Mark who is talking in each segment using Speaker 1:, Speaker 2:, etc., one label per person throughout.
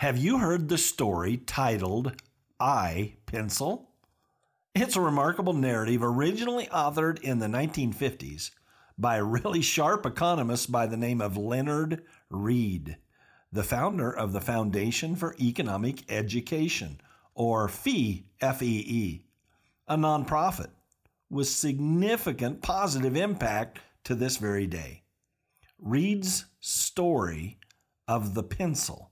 Speaker 1: Have you heard the story titled I Pencil? It's a remarkable narrative originally authored in the 1950s by a really sharp economist by the name of Leonard Read, the founder of the Foundation for Economic Education, or FEE, F-E-E, a nonprofit with significant positive impact to this very day. Read's story of the pencil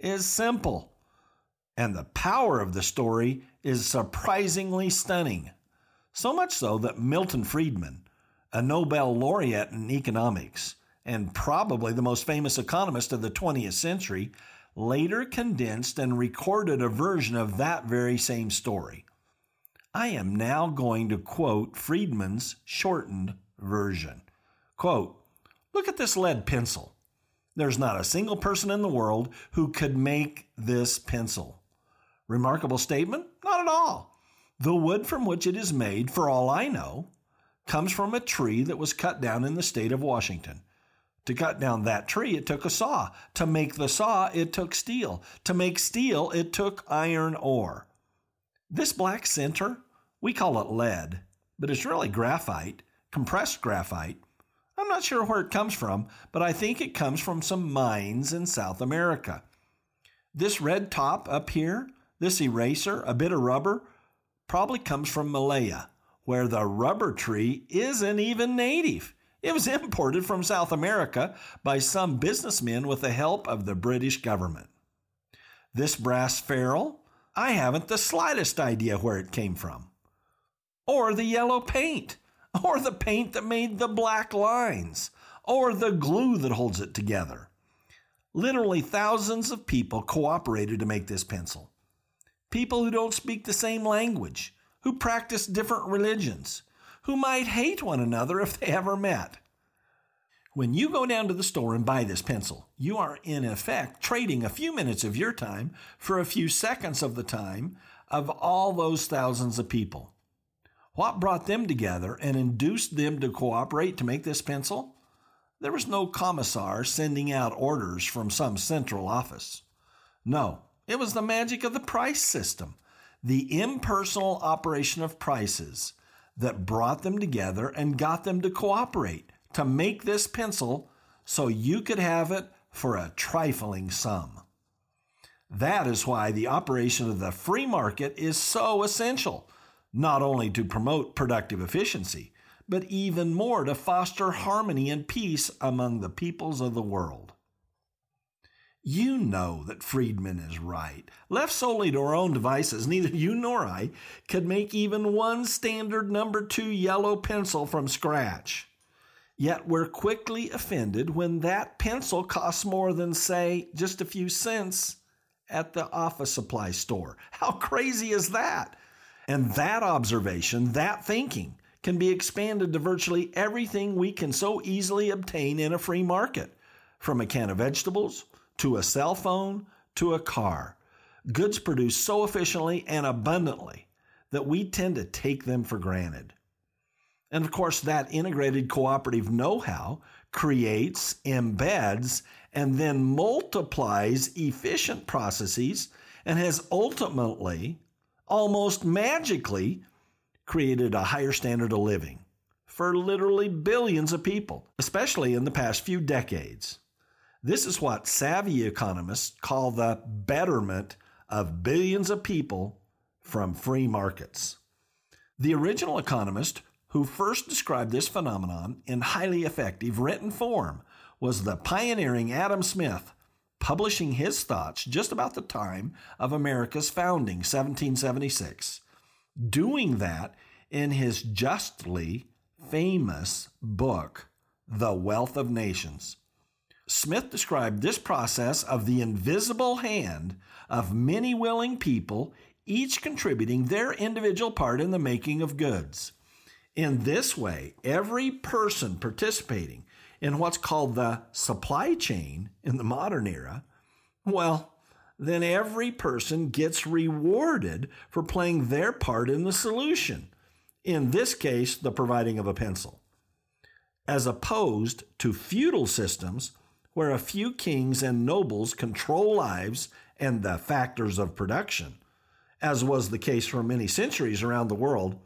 Speaker 1: is simple, and the power of the story is surprisingly stunning. So much so that Milton Friedman, a Nobel laureate in economics and probably the most famous economist of the 20th century, later condensed and recorded a version of that very same story. I am now going to quote Friedman's shortened version. Quote, Look at this lead pencil. There's not a single person in the world who could make this pencil. Remarkable statement? Not at all. The wood from which it is made, for all I know, comes from a tree that was cut down in the state of Washington. To cut down that tree, it took a saw. To make the saw, it took steel. To make steel, it took iron ore. This black center, we call it lead, but it's really graphite, compressed graphite, not sure where it comes from, but I think it comes from some mines in South America. This red top up here, this eraser, a bit of rubber, probably comes from Malaya, where the rubber tree isn't even native. It was imported from South America by some businessmen with the help of the British government. This brass ferrule, I haven't the slightest idea where it came from. Or the yellow paint or the paint that made the black lines, or the glue that holds it together. Literally thousands of people cooperated to make this pencil. People who don't speak the same language, who practice different religions, who might hate one another if they ever met. When you go down to the store and buy this pencil, you are in effect trading a few minutes of your time for a few seconds of the time of all those thousands of people. What brought them together and induced them to cooperate to make this pencil? There was no commissar sending out orders from some central office. No, it was the magic of the price system, the impersonal operation of prices that brought them together and got them to cooperate to make this pencil so you could have it for a trifling sum. That is why the operation of the free market is so essential not only to promote productive efficiency, but even more to foster harmony and peace among the peoples of the world. You know that Friedman is right. Left solely to our own devices, neither you nor I could make even one standard number two yellow pencil from scratch. Yet we're quickly offended when that pencil costs more than, say, just a few cents at the office supply store. How crazy is that? And that observation, that thinking, can be expanded to virtually everything we can so easily obtain in a free market, from a can of vegetables to a cell phone to a car. Goods produced so efficiently and abundantly that we tend to take them for granted. And of course, that integrated cooperative know how creates, embeds, and then multiplies efficient processes and has ultimately almost magically created a higher standard of living for literally billions of people, especially in the past few decades. This is what savvy economists call the betterment of billions of people from free markets. The original economist who first described this phenomenon in highly effective written form was the pioneering Adam Smith, publishing his thoughts just about the time of America's founding, 1776. Doing that in his justly famous book, The Wealth of Nations. Smith described this process of the invisible hand of many willing people, each contributing their individual part in the making of goods. In this way, every person participating in what's called the supply chain in the modern era, well, then every person gets rewarded for playing their part in the solution. In this case, the providing of a pencil. As opposed to feudal systems where a few kings and nobles control lives and the factors of production, as was the case for many centuries around the world.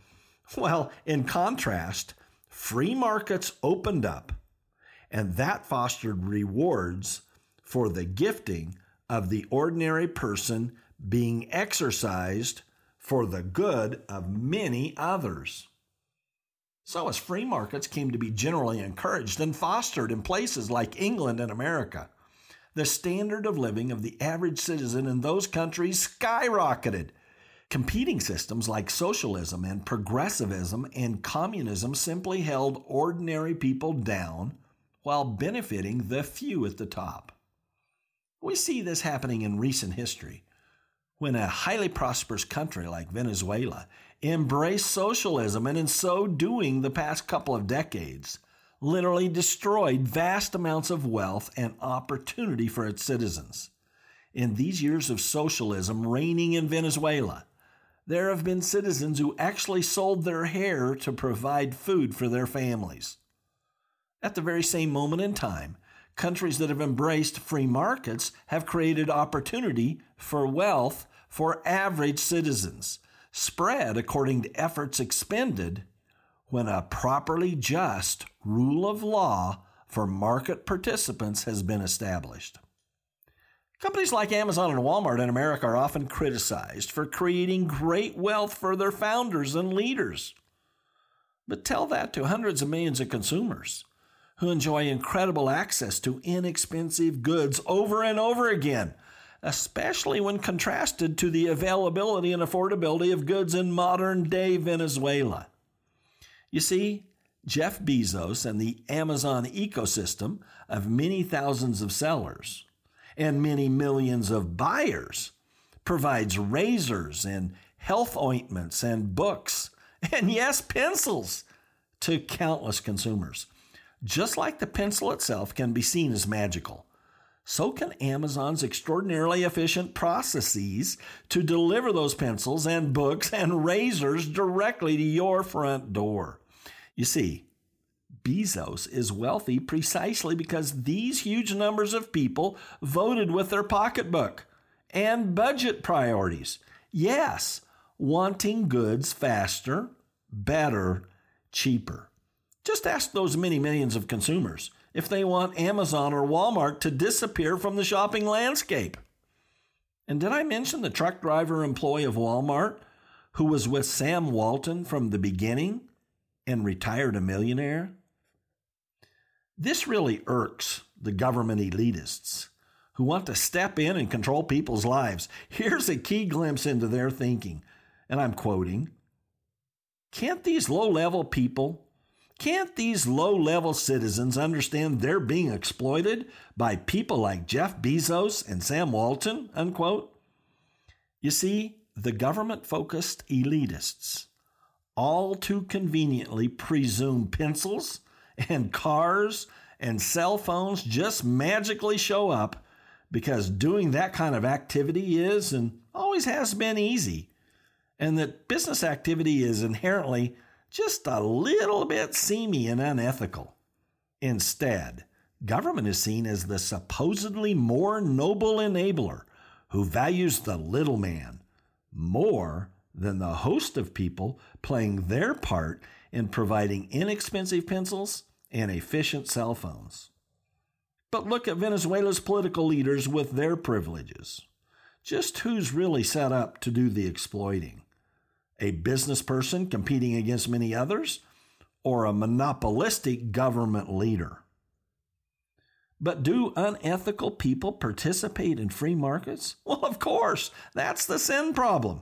Speaker 1: Well, in contrast, free markets opened up, and that fostered rewards for the gifting of the ordinary person being exercised for the good of many others. So, as free markets came to be generally encouraged and fostered in places like England and America, the standard of living of the average citizen in those countries skyrocketed. Competing systems like socialism and progressivism and communism simply held ordinary people down while benefiting the few at the top. We see this happening in recent history when a highly prosperous country like Venezuela embraced socialism and in so doing the past couple of decades literally destroyed vast amounts of wealth and opportunity for its citizens. In these years of socialism reigning in Venezuela, there have been citizens who actually sold their hair to provide food for their families. At the very same moment in time, countries that have embraced free markets have created opportunity for wealth for average citizens, spread according to efforts expended when a properly just rule of law for market participants has been established. Companies like Amazon and Walmart in America are often criticized for creating great wealth for their founders and leaders. But tell that to hundreds of millions of consumers who enjoy incredible access to inexpensive goods over and over again, especially when contrasted to the availability and affordability of goods in modern day Venezuela. You see, Jeff Bezos and the Amazon ecosystem of many thousands of sellers and many millions of buyers provides razors and health ointments and books and yes, pencils to countless consumers. Just like the pencil itself can be seen as magical, so can Amazon's extraordinarily efficient processes to deliver those pencils and books and razors directly to your front door. You see, Bezos is wealthy precisely because these huge numbers of people voted with their pocketbook and budget priorities. Yes, wanting goods faster, better, cheaper. Just ask those many millions of consumers if they want Amazon or Walmart to disappear from the shopping landscape. And did I mention the truck driver employee of Walmart who was with Sam Walton from the beginning and retired a millionaire? This really irks the government elitists who want to step in and control people's lives. Here's a key glimpse into their thinking, and I'm quoting Can't these low level people can't these low level citizens understand they're being exploited by people like Jeff Bezos and Sam Walton? Unquote. You see, the government focused elitists all too conveniently presume pencils and cars and cell phones just magically show up because doing that kind of activity is and always has been easy, and that business activity is inherently just a little bit seamy and unethical. Instead, government is seen as the supposedly more noble enabler who values the little man more than the host of people playing their part in providing inexpensive pencils and efficient cell phones. But look at Venezuela's political leaders with their privileges. Just who's really set up to do the exploiting? A business person competing against many others, or a monopolistic government leader. But do unethical people participate in free markets? Well, of course, that's the sin problem.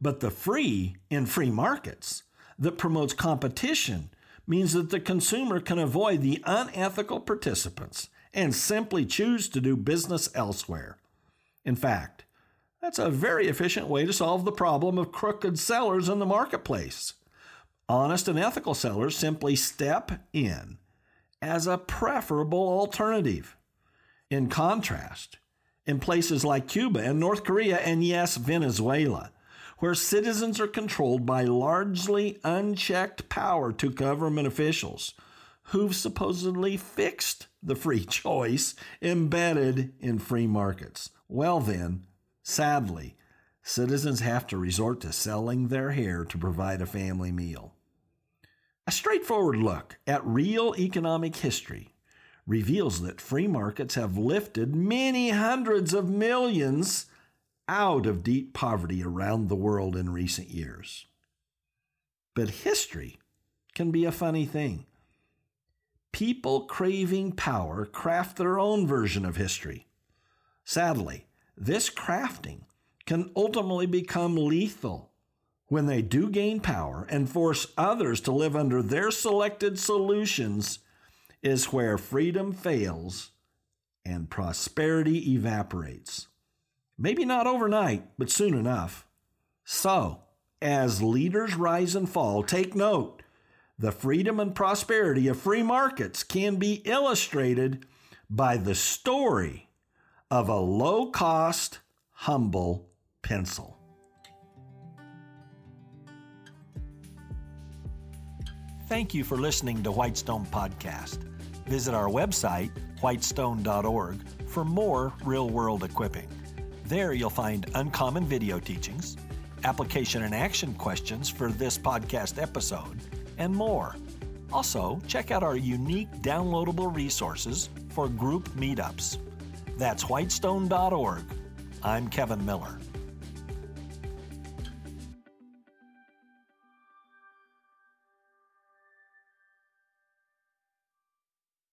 Speaker 1: But the free in free markets that promotes competition means that the consumer can avoid the unethical participants and simply choose to do business elsewhere. In fact, that's a very efficient way to solve the problem of crooked sellers in the marketplace. Honest and ethical sellers simply step in as a preferable alternative. In contrast, in places like Cuba and North Korea and yes, Venezuela, where citizens are controlled by largely unchecked power to government officials who've supposedly fixed the free choice embedded in free markets. Well, then, sadly, citizens have to resort to selling their hair to provide a family meal. A straightforward look at real economic history reveals that free markets have lifted many hundreds of millions out of deep poverty around the world in recent years. But history can be a funny thing. People craving power craft their own version of history. Sadly, this crafting can ultimately become lethal when they do gain power and force others to live under their selected solutions is where freedom fails and prosperity evaporates. Maybe not overnight, but soon enough. So, as leaders rise and fall, take note the freedom and prosperity of free markets can be illustrated by the story of a low cost, humble pencil. Thank you for listening to Whitestone Podcast. Visit our website, whitestone.org, for more real world equipping. There you'll find uncommon video teachings, application and action questions for this podcast episode, and more. Also, check out our unique downloadable resources for group meetups. That's whitestone.org. I'm Kevin Miller.